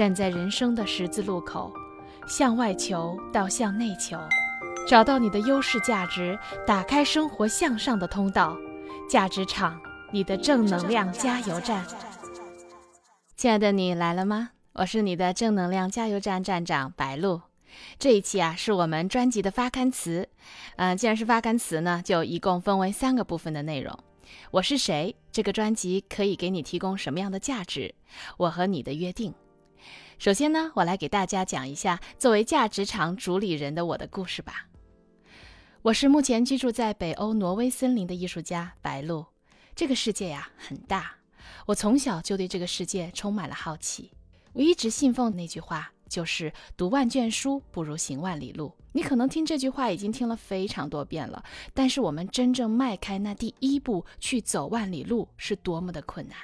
站在人生的十字路口，向外求到向内求，找到你的优势价值，打开生活向上的通道。价值场，你的正能量加油站。亲爱的，你来了吗？我是你的正能量加油站站长白露。这一期啊，是我们专辑的发刊词。嗯，既然是发刊词呢，就一共分为三个部分的内容。我是谁？这个专辑可以给你提供什么样的价值？我和你的约定。首先呢，我来给大家讲一下作为价值场主理人的我的故事吧。我是目前居住在北欧挪威森林的艺术家白露。这个世界呀很大，我从小就对这个世界充满了好奇。我一直信奉那句话。就是读万卷书不如行万里路。你可能听这句话已经听了非常多遍了，但是我们真正迈开那第一步去走万里路是多么的困难。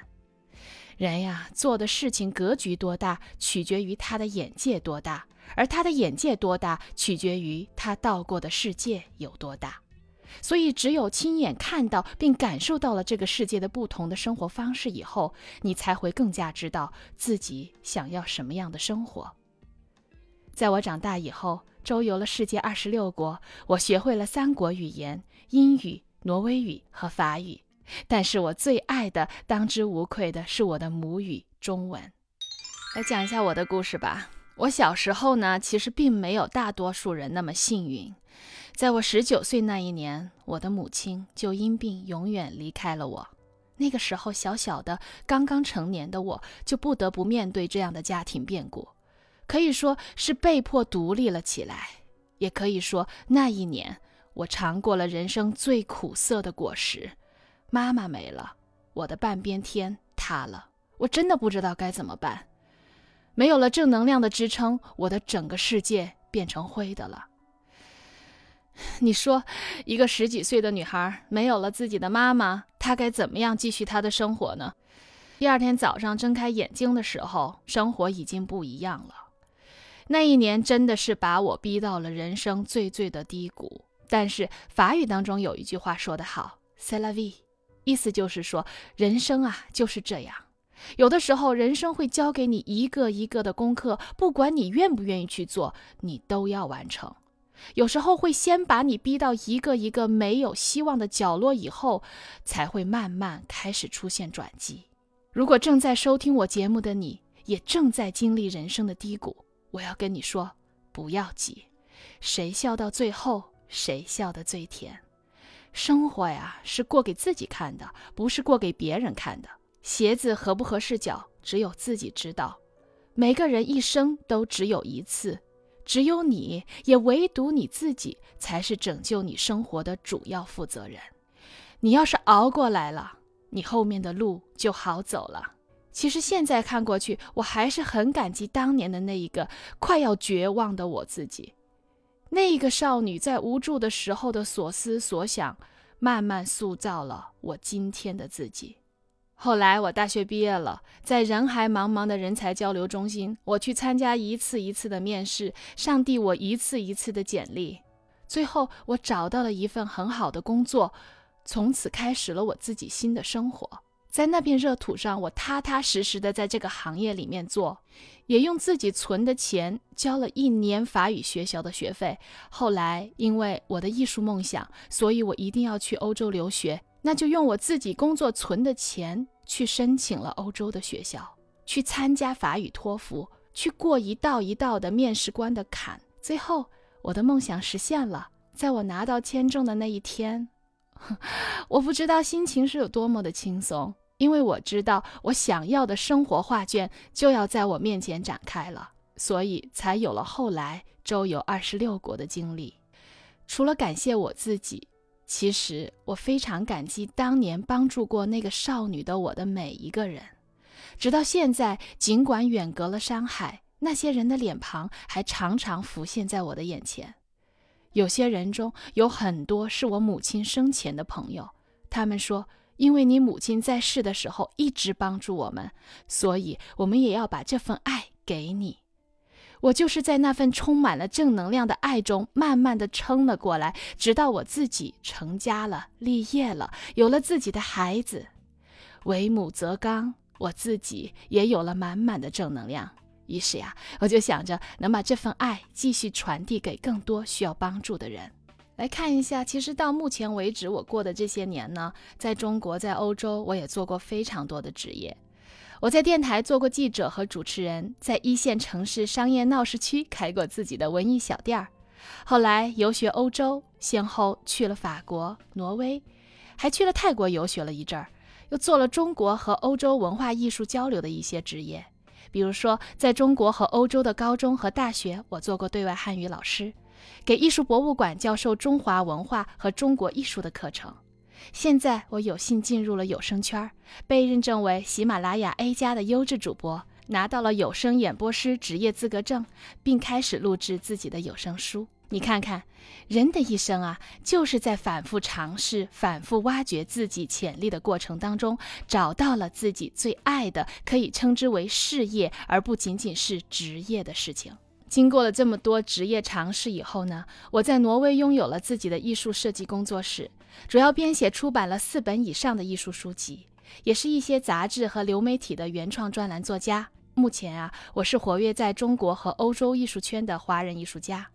人呀，做的事情格局多大，取决于他的眼界多大，而他的眼界多大，取决于他到过的世界有多大。所以，只有亲眼看到并感受到了这个世界的不同的生活方式以后，你才会更加知道自己想要什么样的生活。在我长大以后，周游了世界二十六国，我学会了三国语言：英语、挪威语和法语。但是我最爱的、当之无愧的是我的母语中文。来讲一下我的故事吧。我小时候呢，其实并没有大多数人那么幸运。在我十九岁那一年，我的母亲就因病永远离开了我。那个时候，小小的、刚刚成年的我，就不得不面对这样的家庭变故。可以说是被迫独立了起来，也可以说那一年我尝过了人生最苦涩的果实。妈妈没了，我的半边天塌了，我真的不知道该怎么办。没有了正能量的支撑，我的整个世界变成灰的了。你说，一个十几岁的女孩没有了自己的妈妈，她该怎么样继续她的生活呢？第二天早上睁开眼睛的时候，生活已经不一样了。那一年真的是把我逼到了人生最最的低谷。但是法语当中有一句话说得好，“c'est la vie”，意思就是说人生啊就是这样。有的时候人生会教给你一个一个的功课，不管你愿不愿意去做，你都要完成。有时候会先把你逼到一个一个没有希望的角落，以后才会慢慢开始出现转机。如果正在收听我节目的你，也正在经历人生的低谷。我要跟你说，不要急，谁笑到最后，谁笑得最甜。生活呀，是过给自己看的，不是过给别人看的。鞋子合不合适脚，只有自己知道。每个人一生都只有一次，只有你也唯独你自己，才是拯救你生活的主要负责人。你要是熬过来了，你后面的路就好走了。其实现在看过去，我还是很感激当年的那一个快要绝望的我自己，那个少女在无助的时候的所思所想，慢慢塑造了我今天的自己。后来我大学毕业了，在人海茫茫的人才交流中心，我去参加一次一次的面试，上递我一次一次的简历，最后我找到了一份很好的工作，从此开始了我自己新的生活。在那片热土上，我踏踏实实的在这个行业里面做，也用自己存的钱交了一年法语学校的学费。后来因为我的艺术梦想，所以我一定要去欧洲留学，那就用我自己工作存的钱去申请了欧洲的学校，去参加法语托福，去过一道一道的面试官的坎。最后，我的梦想实现了，在我拿到签证的那一天，我不知道心情是有多么的轻松。因为我知道我想要的生活画卷就要在我面前展开了，所以才有了后来周游二十六国的经历。除了感谢我自己，其实我非常感激当年帮助过那个少女的我的每一个人。直到现在，尽管远隔了山海，那些人的脸庞还常常浮现在我的眼前。有些人中有很多是我母亲生前的朋友，他们说。因为你母亲在世的时候一直帮助我们，所以我们也要把这份爱给你。我就是在那份充满了正能量的爱中，慢慢的撑了过来，直到我自己成家了、立业了，有了自己的孩子。为母则刚，我自己也有了满满的正能量。于是呀，我就想着能把这份爱继续传递给更多需要帮助的人。来看一下，其实到目前为止，我过的这些年呢，在中国，在欧洲，我也做过非常多的职业。我在电台做过记者和主持人，在一线城市商业闹市区开过自己的文艺小店儿。后来游学欧洲，先后去了法国、挪威，还去了泰国游学了一阵儿，又做了中国和欧洲文化艺术交流的一些职业。比如说，在中国和欧洲的高中和大学，我做过对外汉语老师，给艺术博物馆教授中华文化和中国艺术的课程。现在我有幸进入了有声圈，被认证为喜马拉雅 A 加的优质主播，拿到了有声演播师职业资格证，并开始录制自己的有声书。你看看，人的一生啊，就是在反复尝试、反复挖掘自己潜力的过程当中，找到了自己最爱的，可以称之为事业，而不仅仅是职业的事情。经过了这么多职业尝试以后呢，我在挪威拥有了自己的艺术设计工作室，主要编写出版了四本以上的艺术书籍，也是一些杂志和流媒体的原创专栏作家。目前啊，我是活跃在中国和欧洲艺术圈的华人艺术家。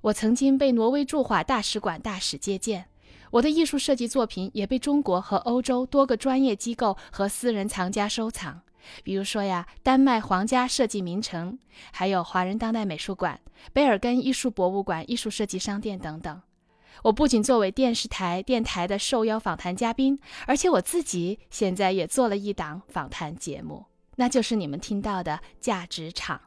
我曾经被挪威驻华大使馆大使接见，我的艺术设计作品也被中国和欧洲多个专业机构和私人藏家收藏。比如说呀，丹麦皇家设计名城，还有华人当代美术馆、贝尔根艺术博物馆、艺术设计商店等等。我不仅作为电视台、电台的受邀访谈嘉宾，而且我自己现在也做了一档访谈节目，那就是你们听到的价值场。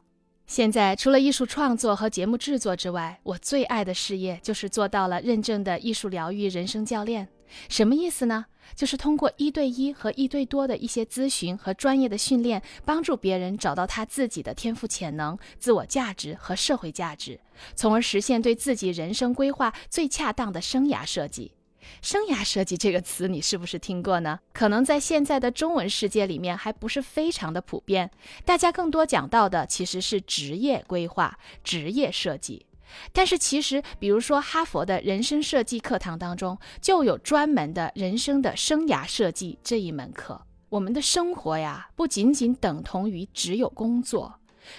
现在除了艺术创作和节目制作之外，我最爱的事业就是做到了认证的艺术疗愈人生教练。什么意思呢？就是通过一对一和一对多的一些咨询和专业的训练，帮助别人找到他自己的天赋潜能、自我价值和社会价值，从而实现对自己人生规划最恰当的生涯设计。生涯设计这个词，你是不是听过呢？可能在现在的中文世界里面还不是非常的普遍，大家更多讲到的其实是职业规划、职业设计。但是其实，比如说哈佛的人生设计课堂当中，就有专门的人生的生涯设计这一门课。我们的生活呀，不仅仅等同于只有工作，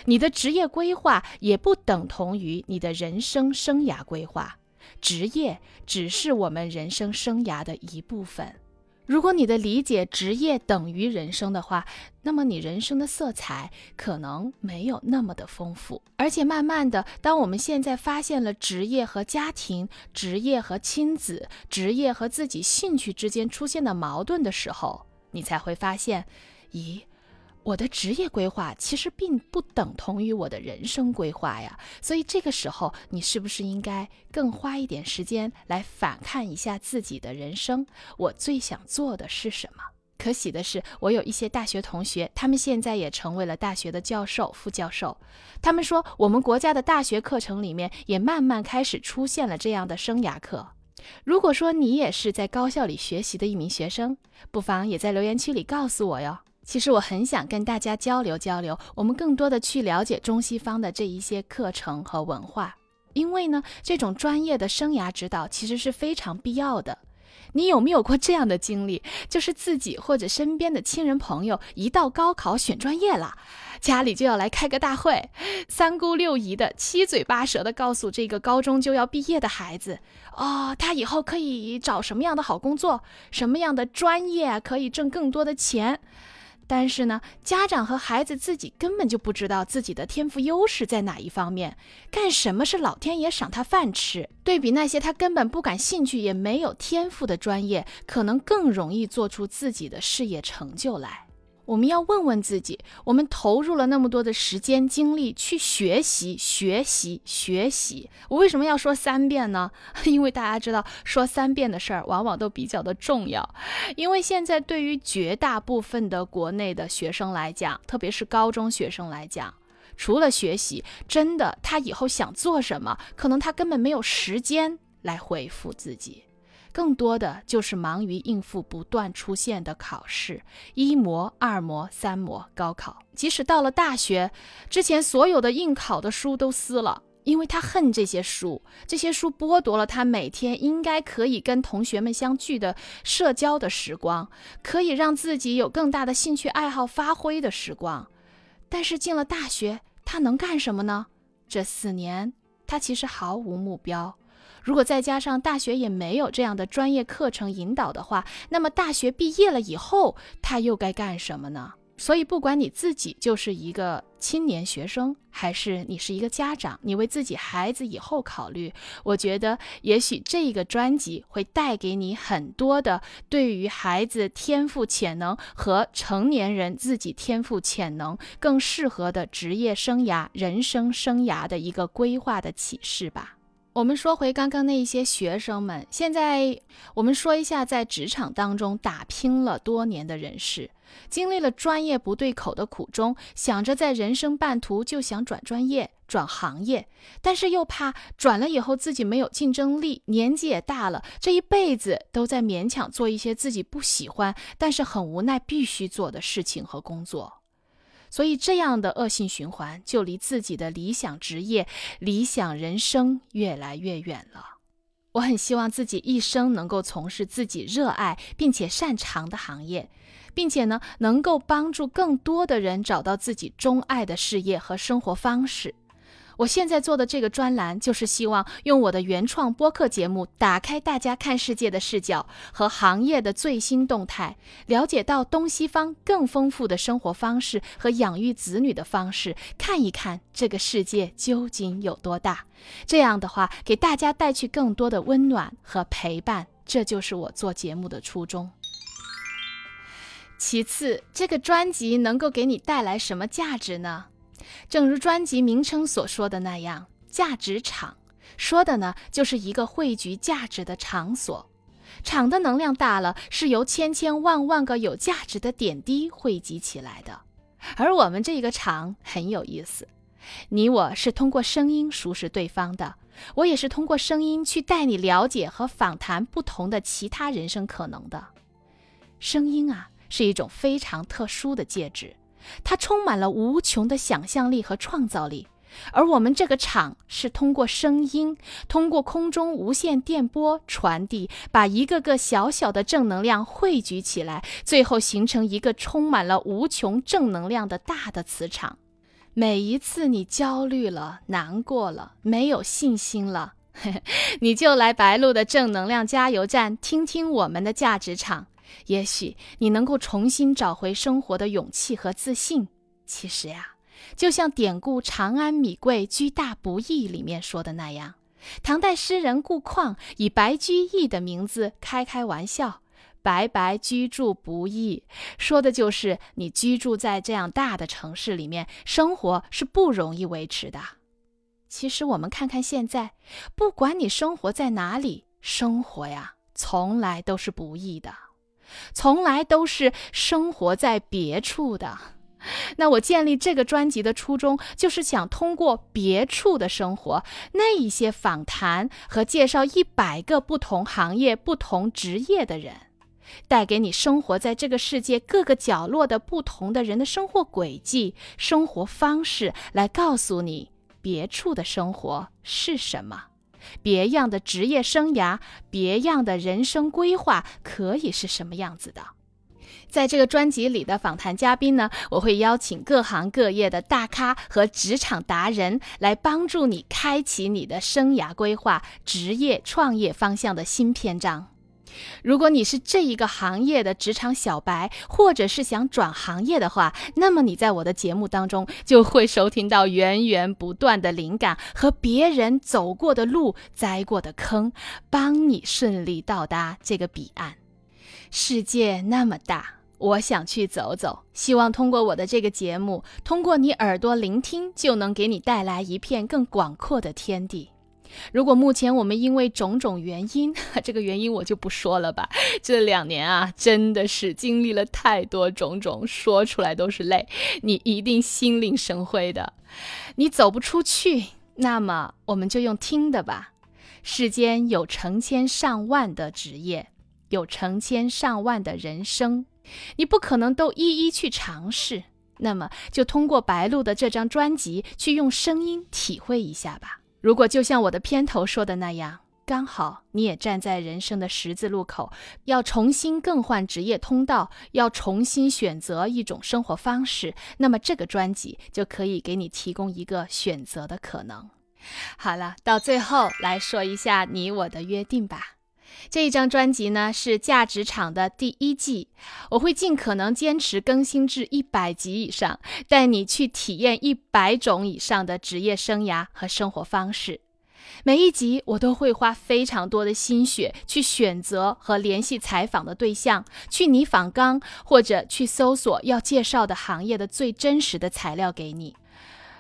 你的职业规划也不等同于你的人生生涯规划。职业只是我们人生生涯的一部分。如果你的理解职业等于人生的话，那么你人生的色彩可能没有那么的丰富。而且慢慢的，当我们现在发现了职业和家庭、职业和亲子、职业和自己兴趣之间出现的矛盾的时候，你才会发现，咦？我的职业规划其实并不等同于我的人生规划呀，所以这个时候你是不是应该更花一点时间来反看一下自己的人生？我最想做的是什么？可喜的是，我有一些大学同学，他们现在也成为了大学的教授、副教授。他们说，我们国家的大学课程里面也慢慢开始出现了这样的生涯课。如果说你也是在高校里学习的一名学生，不妨也在留言区里告诉我哟。其实我很想跟大家交流交流，我们更多的去了解中西方的这一些课程和文化，因为呢，这种专业的生涯指导其实是非常必要的。你有没有过这样的经历？就是自己或者身边的亲人朋友一到高考选专业了，家里就要来开个大会，三姑六姨的七嘴八舌的告诉这个高中就要毕业的孩子，哦，他以后可以找什么样的好工作，什么样的专业可以挣更多的钱。但是呢，家长和孩子自己根本就不知道自己的天赋优势在哪一方面，干什么是老天爷赏他饭吃。对比那些他根本不感兴趣也没有天赋的专业，可能更容易做出自己的事业成就来。我们要问问自己：我们投入了那么多的时间精力去学习、学习、学习，我为什么要说三遍呢？因为大家知道，说三遍的事儿往往都比较的重要。因为现在对于绝大部分的国内的学生来讲，特别是高中学生来讲，除了学习，真的他以后想做什么，可能他根本没有时间来回复自己。更多的就是忙于应付不断出现的考试，一模、二模、三模、高考。即使到了大学，之前所有的应考的书都撕了，因为他恨这些书，这些书剥夺了他每天应该可以跟同学们相聚的社交的时光，可以让自己有更大的兴趣爱好发挥的时光。但是进了大学。他能干什么呢？这四年他其实毫无目标。如果再加上大学也没有这样的专业课程引导的话，那么大学毕业了以后，他又该干什么呢？所以，不管你自己就是一个青年学生，还是你是一个家长，你为自己孩子以后考虑，我觉得也许这个专辑会带给你很多的对于孩子天赋潜能和成年人自己天赋潜能更适合的职业生涯、人生生涯的一个规划的启示吧。我们说回刚刚那一些学生们，现在我们说一下在职场当中打拼了多年的人士，经历了专业不对口的苦衷，想着在人生半途就想转专业、转行业，但是又怕转了以后自己没有竞争力，年纪也大了，这一辈子都在勉强做一些自己不喜欢但是很无奈必须做的事情和工作。所以，这样的恶性循环就离自己的理想职业、理想人生越来越远了。我很希望自己一生能够从事自己热爱并且擅长的行业，并且呢，能够帮助更多的人找到自己钟爱的事业和生活方式。我现在做的这个专栏，就是希望用我的原创播客节目，打开大家看世界的视角和行业的最新动态，了解到东西方更丰富的生活方式和养育子女的方式，看一看这个世界究竟有多大。这样的话，给大家带去更多的温暖和陪伴，这就是我做节目的初衷。其次，这个专辑能够给你带来什么价值呢？正如专辑名称所说的那样，价值场说的呢，就是一个汇聚价值的场所。场的能量大了，是由千千万万个有价值的点滴汇集起来的。而我们这个场很有意思，你我是通过声音熟识对方的，我也是通过声音去带你了解和访谈不同的其他人生可能的。声音啊，是一种非常特殊的介质。它充满了无穷的想象力和创造力，而我们这个场是通过声音，通过空中无线电波传递，把一个个小小的正能量汇聚起来，最后形成一个充满了无穷正能量的大的磁场。每一次你焦虑了、难过了、没有信心了，你就来白鹿的正能量加油站，听听我们的价值场。也许你能够重新找回生活的勇气和自信。其实呀，就像典故“长安米贵，居大不易”里面说的那样，唐代诗人顾况以白居易的名字开开玩笑：“白白居住不易”，说的就是你居住在这样大的城市里面，生活是不容易维持的。其实我们看看现在，不管你生活在哪里，生活呀，从来都是不易的。从来都是生活在别处的。那我建立这个专辑的初衷，就是想通过别处的生活，那一些访谈和介绍一百个不同行业、不同职业的人，带给你生活在这个世界各个角落的不同的人的生活轨迹、生活方式，来告诉你别处的生活是什么。别样的职业生涯，别样的人生规划，可以是什么样子的？在这个专辑里的访谈嘉宾呢，我会邀请各行各业的大咖和职场达人，来帮助你开启你的生涯规划、职业创业方向的新篇章。如果你是这一个行业的职场小白，或者是想转行业的话，那么你在我的节目当中就会收听到源源不断的灵感和别人走过的路、栽过的坑，帮你顺利到达这个彼岸。世界那么大，我想去走走，希望通过我的这个节目，通过你耳朵聆听，就能给你带来一片更广阔的天地。如果目前我们因为种种原因，这个原因我就不说了吧。这两年啊，真的是经历了太多种种，说出来都是泪。你一定心领神会的。你走不出去，那么我们就用听的吧。世间有成千上万的职业，有成千上万的人生，你不可能都一一去尝试。那么就通过白鹿的这张专辑，去用声音体会一下吧。如果就像我的片头说的那样，刚好你也站在人生的十字路口，要重新更换职业通道，要重新选择一种生活方式，那么这个专辑就可以给你提供一个选择的可能。好了，到最后来说一下你我的约定吧。这一张专辑呢是价值场的第一季，我会尽可能坚持更新至一百集以上，带你去体验一百种以上的职业生涯和生活方式。每一集我都会花非常多的心血去选择和联系采访的对象，去拟访纲或者去搜索要介绍的行业的最真实的材料给你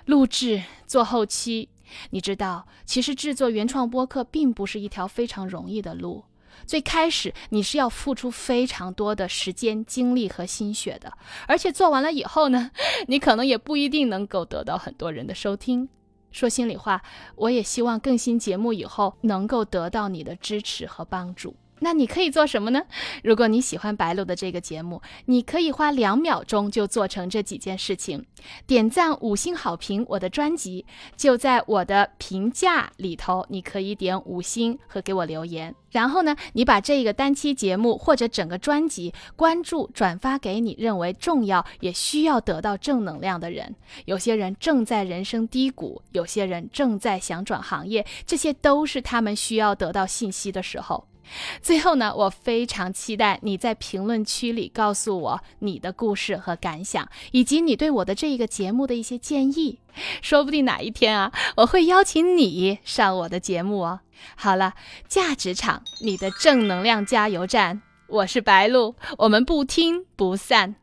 录制做后期。你知道，其实制作原创播客并不是一条非常容易的路。最开始你是要付出非常多的时间、精力和心血的，而且做完了以后呢，你可能也不一定能够得到很多人的收听。说心里话，我也希望更新节目以后能够得到你的支持和帮助。那你可以做什么呢？如果你喜欢白露的这个节目，你可以花两秒钟就做成这几件事情：点赞、五星好评我的专辑，就在我的评价里头，你可以点五星和给我留言。然后呢，你把这个单期节目或者整个专辑关注、转发给你认为重要也需要得到正能量的人。有些人正在人生低谷，有些人正在想转行业，这些都是他们需要得到信息的时候。最后呢，我非常期待你在评论区里告诉我你的故事和感想，以及你对我的这一个节目的一些建议。说不定哪一天啊，我会邀请你上我的节目哦。好了，价值场，你的正能量加油站，我是白露，我们不听不散。